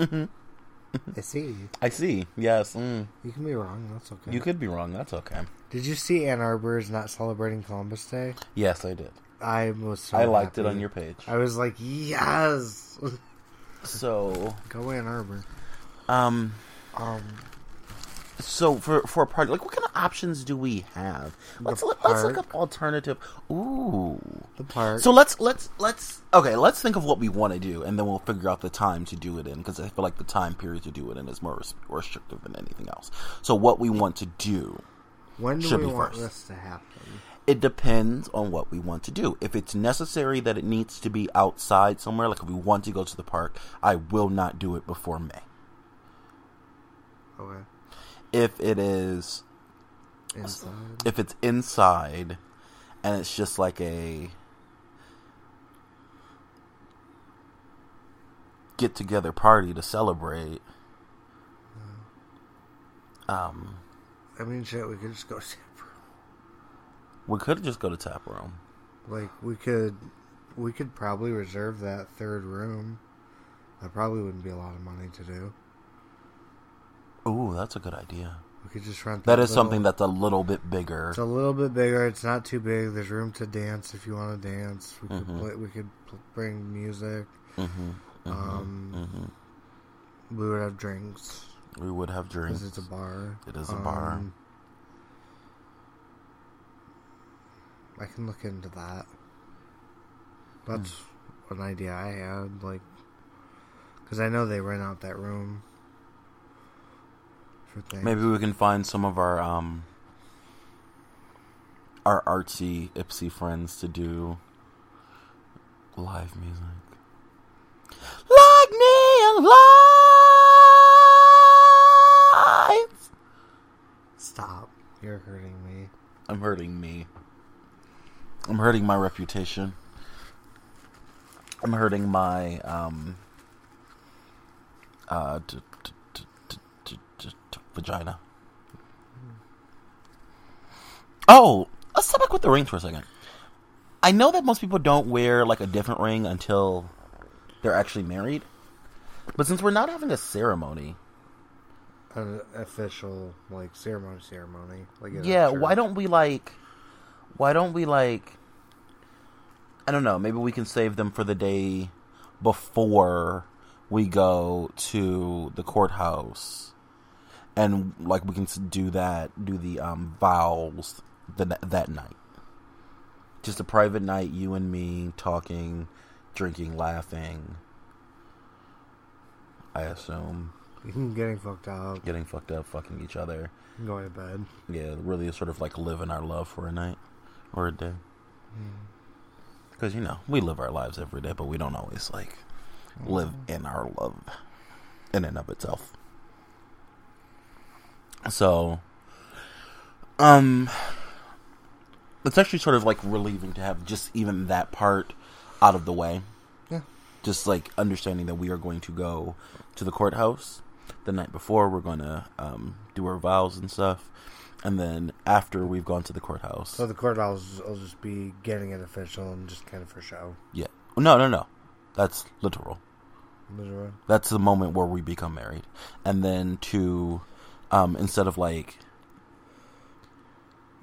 Speaker 3: I see.
Speaker 2: I see. Yes. Mm.
Speaker 3: You can be wrong. That's okay.
Speaker 2: You could be wrong. That's okay.
Speaker 3: Did you see Ann Arbor is not celebrating Columbus Day?
Speaker 2: Yes, I did.
Speaker 3: I was so
Speaker 2: I liked it on your page.
Speaker 3: I was like, yes.
Speaker 2: So,
Speaker 3: Go Ann Arbor.
Speaker 2: um,
Speaker 3: Um,
Speaker 2: so for for a party, like, what kind of options do we have? Let's look, let's look up alternative. Ooh.
Speaker 3: the park.
Speaker 2: So let's let's let's okay. Let's think of what we want to do, and then we'll figure out the time to do it in. Because I feel like the time period to do it in is more restrictive than anything else. So what we want to do,
Speaker 3: when do
Speaker 2: should
Speaker 3: we
Speaker 2: be
Speaker 3: want
Speaker 2: first.
Speaker 3: this to happen?
Speaker 2: It depends on what we want to do. If it's necessary that it needs to be outside somewhere, like if we want to go to the park, I will not do it before May.
Speaker 3: Okay.
Speaker 2: If it is
Speaker 3: inside.
Speaker 2: if it's inside and it's just like a get together party to celebrate. Um
Speaker 3: I mean, shit, we could just go tap room.
Speaker 2: we could just go to tap room.
Speaker 3: Like, we could, we could probably reserve that third room. That probably wouldn't be a lot of money to do.
Speaker 2: Ooh, that's a good idea.
Speaker 3: We could just rent.
Speaker 2: That is
Speaker 3: little-
Speaker 2: something that's a little bit bigger.
Speaker 3: It's a little bit bigger. It's not too big. There's room to dance if you want to dance. We could
Speaker 2: Mhm.
Speaker 3: play, we could bring music.
Speaker 2: hmm
Speaker 3: Um,
Speaker 2: hmm
Speaker 3: we would have drinks
Speaker 2: We would have drinks.
Speaker 3: because it's a bar.
Speaker 2: It is a bar.
Speaker 3: Um, I can look into that. That's
Speaker 2: Hmm.
Speaker 3: an idea I had, like, because I know they rent out that room for things.
Speaker 2: Maybe we can find some of our um our artsy Ypsi friends to do live music. Like me alive.
Speaker 3: Stop! You're hurting me.
Speaker 2: I'm hurting me. I'm hurting my reputation. I'm hurting my um uh vagina. Oh, let's step back with the rings for a second. I know that most people don't wear like a different ring until they're actually married. But since we're not having a ceremony,
Speaker 3: An official like ceremony, ceremony. Like
Speaker 2: yeah, why don't we like why don't we like I don't know, maybe we can save them for the day before we go to the courthouse. And like we can do that, do the um vows the, that night. Just a private night you and me talking, drinking, laughing. I assume
Speaker 3: getting fucked up,
Speaker 2: getting fucked up, fucking each other.
Speaker 3: going to bed.
Speaker 2: Yeah, really sort of like living our love for a night or a day. Because, you know, we live our lives every day, but we don't always, like, live in our love in and of itself. So, um, it's actually sort of like relieving to have just even that part out of the way.
Speaker 3: Yeah.
Speaker 2: Just like understanding that we are going to go to the courthouse the night before. We're going to um, do our vows and stuff. And then after we've gone to the courthouse.
Speaker 3: So the courthouse will just be getting it official and just kind of for show.
Speaker 2: yeah. No, no, no. That's literal.
Speaker 3: Literally.
Speaker 2: That's the moment where we become married. And then to, um, instead of like,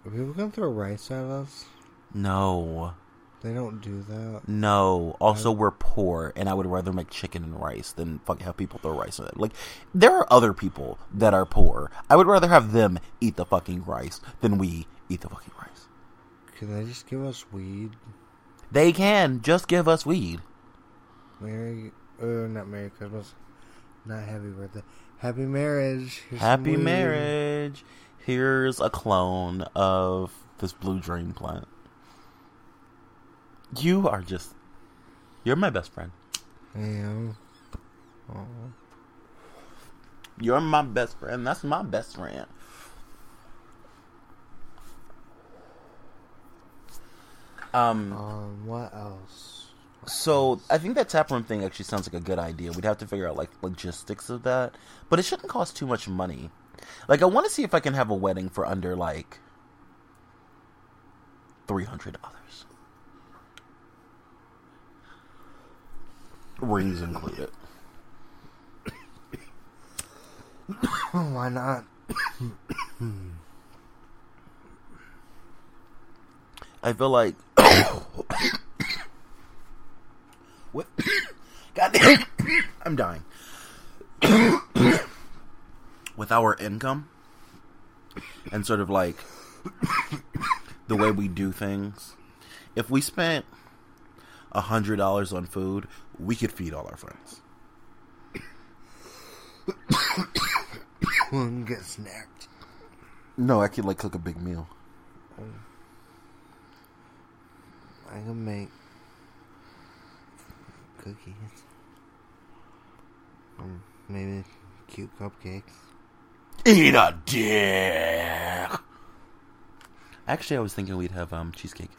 Speaker 3: Are people gonna throw rice at us?
Speaker 2: no,
Speaker 3: They don't do that.
Speaker 2: no. Also, we're poor, and I would rather make chicken and rice than fucking have people throw rice at it. Like, there are other people that are poor. I would rather have them eat the fucking rice than we eat the fucking rice.
Speaker 3: Can they just give us weed?
Speaker 2: They can just give us weed.
Speaker 3: Merry, uh, not Merry Christmas, not Happy Birthday, Happy Marriage. Here's
Speaker 2: Happy marriage. Here's a clone of this blue dream plant. You are just. You're my best friend.
Speaker 3: Aw.
Speaker 2: You're my best friend. That's my best friend. Um.
Speaker 3: Um, what else?
Speaker 2: So I think that taproom thing actually sounds like a good idea. We'd have to figure out like logistics of that, but it shouldn't cost too much money. Like I want to see if I can have a wedding for under like three hundred dollars, rings included.
Speaker 3: Why not?
Speaker 2: I feel like what? God damn, I'm dying. With our income and sort of like the way we do things, if we spent hundred dollars on food, we could feed all our friends.
Speaker 3: One get snacked.
Speaker 2: No, I could like cook a big meal.
Speaker 3: I can make cookies. Um, maybe cute cupcakes.
Speaker 2: Eat a dick. Actually, I was thinking we'd have um cheesecake.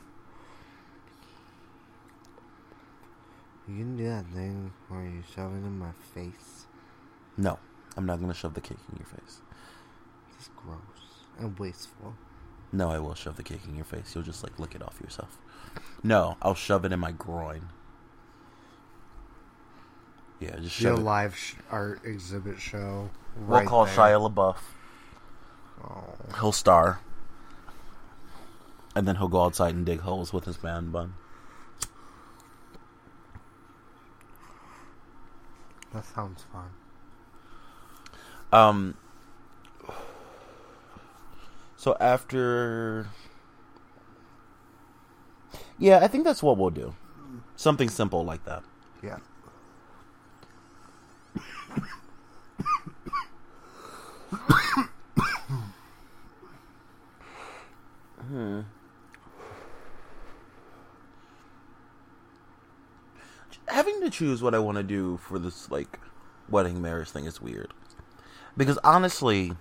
Speaker 3: You can do that thing where you shove it in my face.
Speaker 2: No, I'm not gonna shove the cake in your face.
Speaker 3: It's gross and wasteful.
Speaker 2: No, I will shove the cake in your face. You'll just like lick it off yourself. No, I'll shove it in my groin. Yeah, just
Speaker 3: Do a
Speaker 2: shove it.
Speaker 3: live sh- art exhibit show.
Speaker 2: We'll
Speaker 3: right
Speaker 2: call
Speaker 3: there.
Speaker 2: Shia LaBeouf.
Speaker 3: Oh,
Speaker 2: He'll star. And then he'll go outside and dig holes with his man bun.
Speaker 3: That sounds fun.
Speaker 2: Um. So after. Yeah, I think that's what we'll do. Something simple like that.
Speaker 3: Yeah.
Speaker 2: Having to choose what I want to do for this like wedding marriage thing is weird. Because honestly,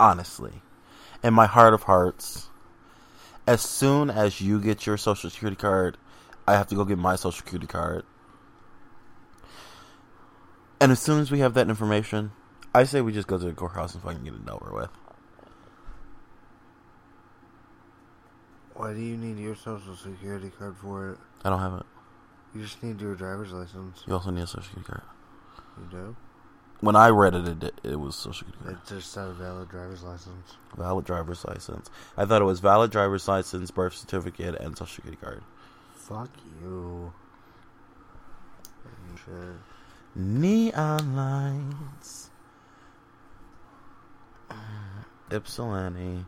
Speaker 2: honestly, in my heart of hearts, as soon as you get your social security card, I have to go get my social security card. And as soon as we have that information, I say we just go to the courthouse and fucking get it over with.
Speaker 3: Why do you need your social security card for it?
Speaker 2: I don't have it.
Speaker 3: You just need your driver's license.
Speaker 2: You also need a social security card.
Speaker 3: You do?
Speaker 2: When I read it, it, it was social security card.
Speaker 3: It just said a valid driver's license.
Speaker 2: Valid driver's license. I thought it was valid driver's license, birth certificate, and social security card.
Speaker 3: Fuck you. Shit.
Speaker 2: Neon lights. Ypsilanti.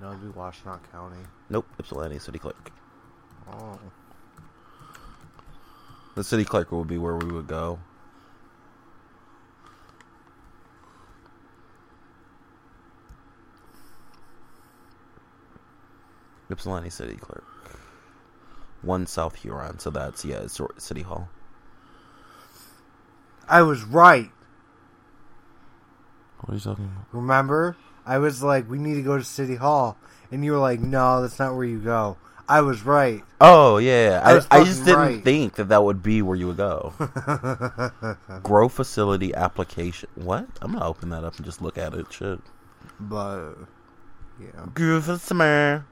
Speaker 3: No, it'd be Washtenaw County.
Speaker 2: Nope, Ypsilanti city clerk.
Speaker 3: Oh.
Speaker 2: The city clerk would be where we would go. Ypsilanti city clerk. One South Huron, so that's yeah, it's city hall.
Speaker 3: I was right.
Speaker 2: What are you talking about?
Speaker 3: Remember? I was like, we need to go to City Hall. And you were like, no, that's not where you go. I was right.
Speaker 2: Oh yeah,
Speaker 3: I
Speaker 2: I, I just didn't
Speaker 3: right.
Speaker 2: think that that would be where you would go. Grow facility application. What? I'm gonna open that up and just look at it. Shit.
Speaker 3: but, yeah.
Speaker 2: Grow for summer.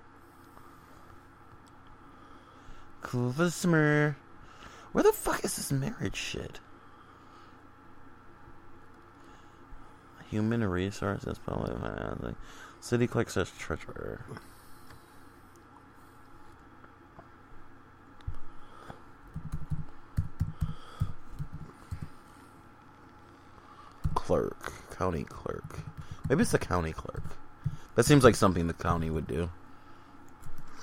Speaker 2: Cool for summer. Where the fuck is this marriage shit? Human resources, financing, city clerk says treasurer. Clerk, county clerk. Maybe it's the county clerk. That seems like something the county would do.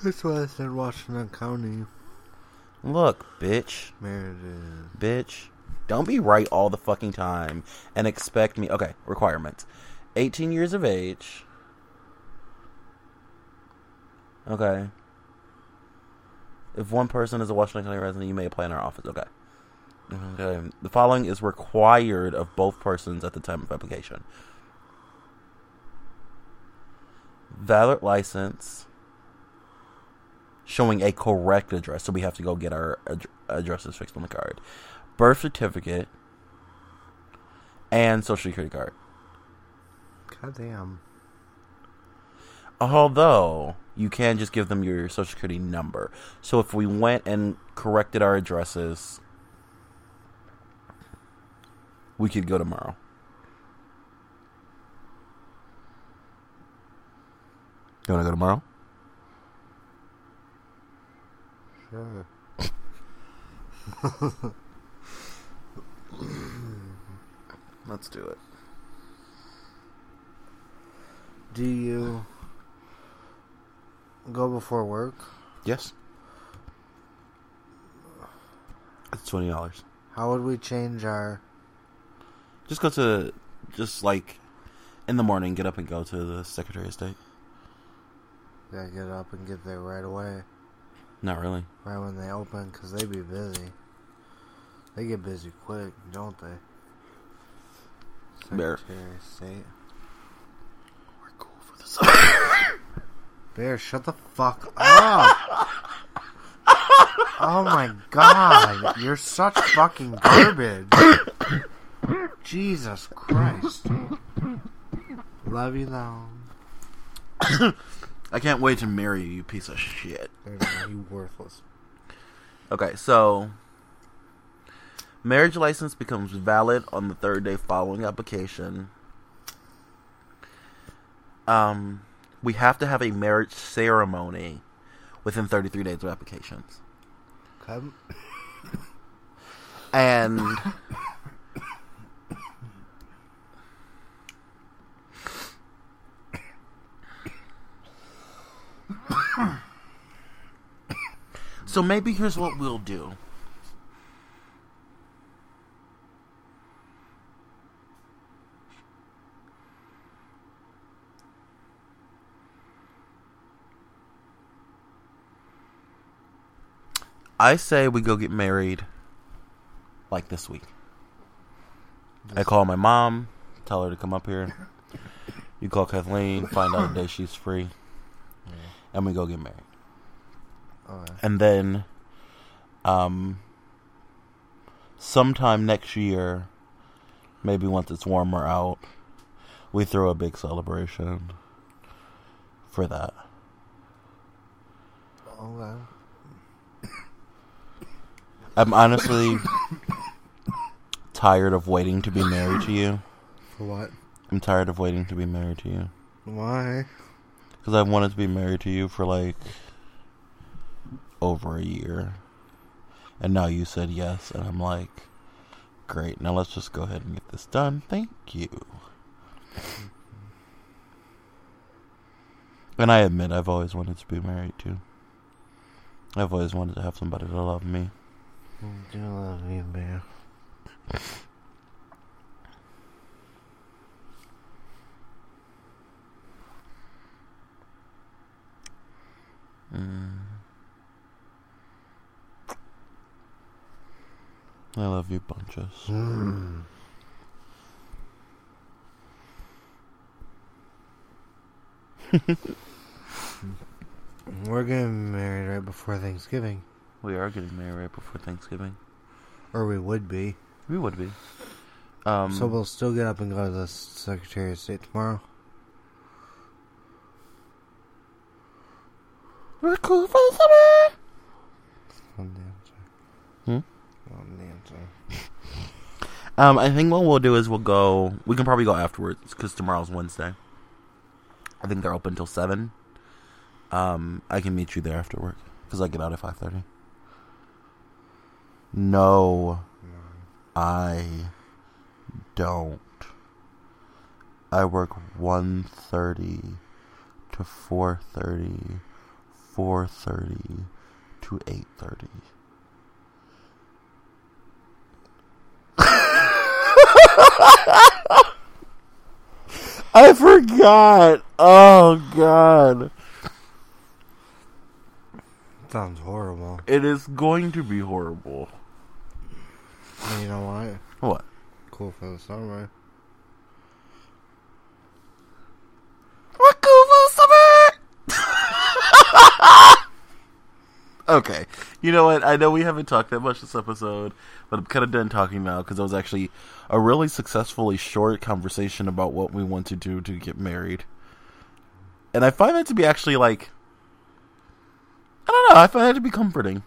Speaker 3: That's why I said Washtenaw County.
Speaker 2: Look, bitch.
Speaker 3: Meredith.
Speaker 2: bitch. Don't be right all the fucking time and expect me. Okay, requirements 18 years of age. Okay. If one person is a Washtenaw County resident, you may apply in our office. Okay. Mm-hmm. Okay. The following is required of both persons at the time of application valid license showing a correct address, so we have to go get our ad- addresses fixed on the card. Birth certificate and social security card.
Speaker 3: God damn.
Speaker 2: Although you can just give them your social security number. So if we went and corrected our addresses, we could go tomorrow. You want to go tomorrow?
Speaker 3: Sure.
Speaker 2: Let's do it.
Speaker 3: Do you go before work?
Speaker 2: Yes. It's twenty dollars.
Speaker 3: How would we change our.
Speaker 2: Just go to, just like, in the morning, get up and go to the Secretary of State.
Speaker 3: Gotta get up and get there right away.
Speaker 2: Not really.
Speaker 3: Right when they open, because they be busy. They get busy quick, don't they?
Speaker 2: Bear.
Speaker 3: Secretary of State.
Speaker 2: We're cool for this.
Speaker 3: Bear, shut the fuck up! Oh my god, you're such fucking garbage. Jesus Christ. Love you though.
Speaker 2: I can't wait to marry you, you piece of shit.
Speaker 3: You worthless.
Speaker 2: Okay, so marriage license becomes valid on the third day following application. Um, we have to have a marriage ceremony within 33 days of applications.
Speaker 3: Come.
Speaker 2: And so maybe here's what we'll do. I say we go get married like this week. I call my mom, tell her to come up here. You call Kathleen, find out a day she's free, and we go get married.
Speaker 3: Okay.
Speaker 2: And then, um, sometime next year, maybe once it's warmer out, we throw a big celebration for that.
Speaker 3: Okay.
Speaker 2: I'm honestly tired of waiting to be married to you.
Speaker 3: For what?
Speaker 2: I'm tired of waiting to be married to you.
Speaker 3: Why?
Speaker 2: Because I've wanted to be married to you for like over a year. And now you said yes, and I'm like, great, now let's just go ahead and get this done. Thank you. And I admit, I've always wanted to be married too. I've always wanted to have somebody to love me.
Speaker 3: Do love you, man.
Speaker 2: Mm. I love you bunches.
Speaker 3: Mm. We're getting married right before Thanksgiving.
Speaker 2: We are getting married right before Thanksgiving.
Speaker 3: Or we would be.
Speaker 2: We would be. Um,
Speaker 3: so we'll still get up and go to the Secretary of State tomorrow.
Speaker 2: Hmm? Um, I think what we'll do is we'll go. We can probably go afterwards because tomorrow's Wednesday. I think they're open till seven. Um, I can meet you there after work because I get out at five thirty. No, I don't. I work one thirty to four thirty, four thirty to eight thirty. I forgot. Oh god.
Speaker 3: Sounds horrible.
Speaker 2: It is going to be horrible.
Speaker 3: You know what?
Speaker 2: What?
Speaker 3: Cool for the summer.
Speaker 2: okay. You know what? I know we haven't talked that much this episode, but I'm kind of done talking now because it was actually a really successfully short conversation about what we want to do to get married. And I find that to be actually like. I don't know. I find that to be comforting.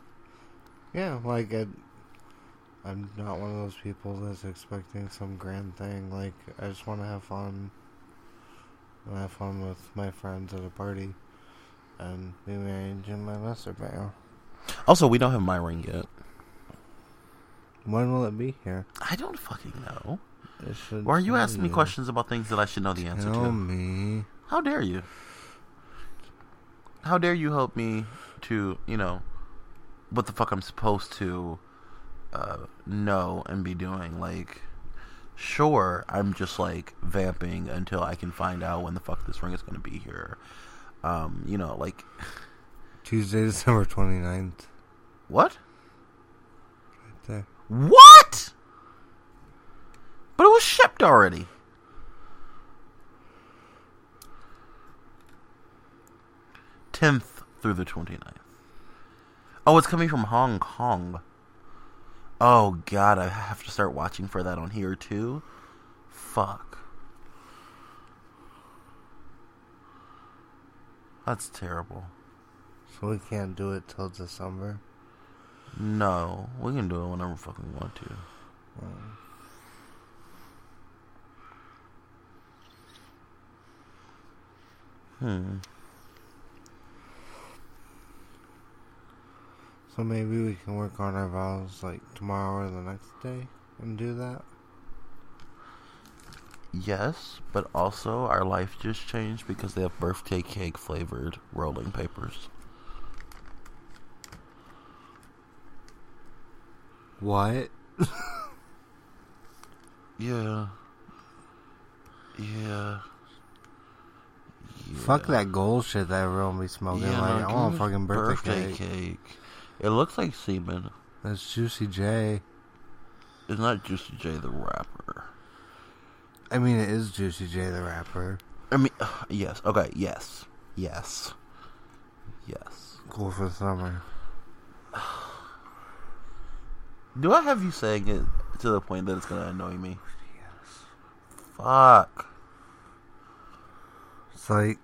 Speaker 3: Yeah, like I'm not one of those people that's expecting some grand thing. Like I just want to have fun. And have fun with my friends at a party, and be married to my lesser bear.
Speaker 2: Also, we don't have my ring yet.
Speaker 3: When will it be here?
Speaker 2: I don't fucking know. Why are you asking me questions about things that I should know the answer
Speaker 3: Tell
Speaker 2: to?
Speaker 3: me.
Speaker 2: How dare you? How dare you help me to, you know, what the fuck I'm supposed to uh, know and be doing? Like, sure, I'm just like vamping until I can find out when the fuck this ring is going to be here. Um, you know, like,
Speaker 3: Tuesday, December 29th.
Speaker 2: what?
Speaker 3: Right there.
Speaker 2: What? But it was shipped already. Tenth through the 29th. Oh, it's coming from Hong Kong. Oh god, I have to start watching for that on here too. Fuck. That's terrible.
Speaker 3: So we can't do it till December.
Speaker 2: No, we can do it whenever we fucking want to. Hmm.
Speaker 3: So maybe we can work on our vows like tomorrow or the next day and do that.
Speaker 2: Yes, but also our life just changed because they have birthday cake flavored rolling papers.
Speaker 3: What?
Speaker 2: Yeah. Yeah.
Speaker 3: Fuck that gold shit that everyone be smoking.
Speaker 2: Yeah,
Speaker 3: like, I want a fucking birthday, cake.
Speaker 2: It looks like semen.
Speaker 3: That's Juicy J.
Speaker 2: It's not Juicy J the rapper.
Speaker 3: I mean, it is Juicy J the rapper.
Speaker 2: I mean, uh, yes. Okay. Yes. Yes. Yes.
Speaker 3: Cool for summer.
Speaker 2: Do I have you saying it to the point that it's gonna annoy me? Yes. Fuck.
Speaker 3: It's like,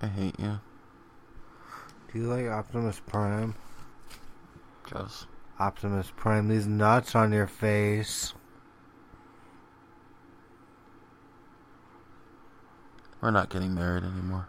Speaker 2: I hate you.
Speaker 3: do you like Optimus Prime?
Speaker 2: Cause
Speaker 3: Optimus Prime, these nuts on your face.
Speaker 2: we're not getting married anymore.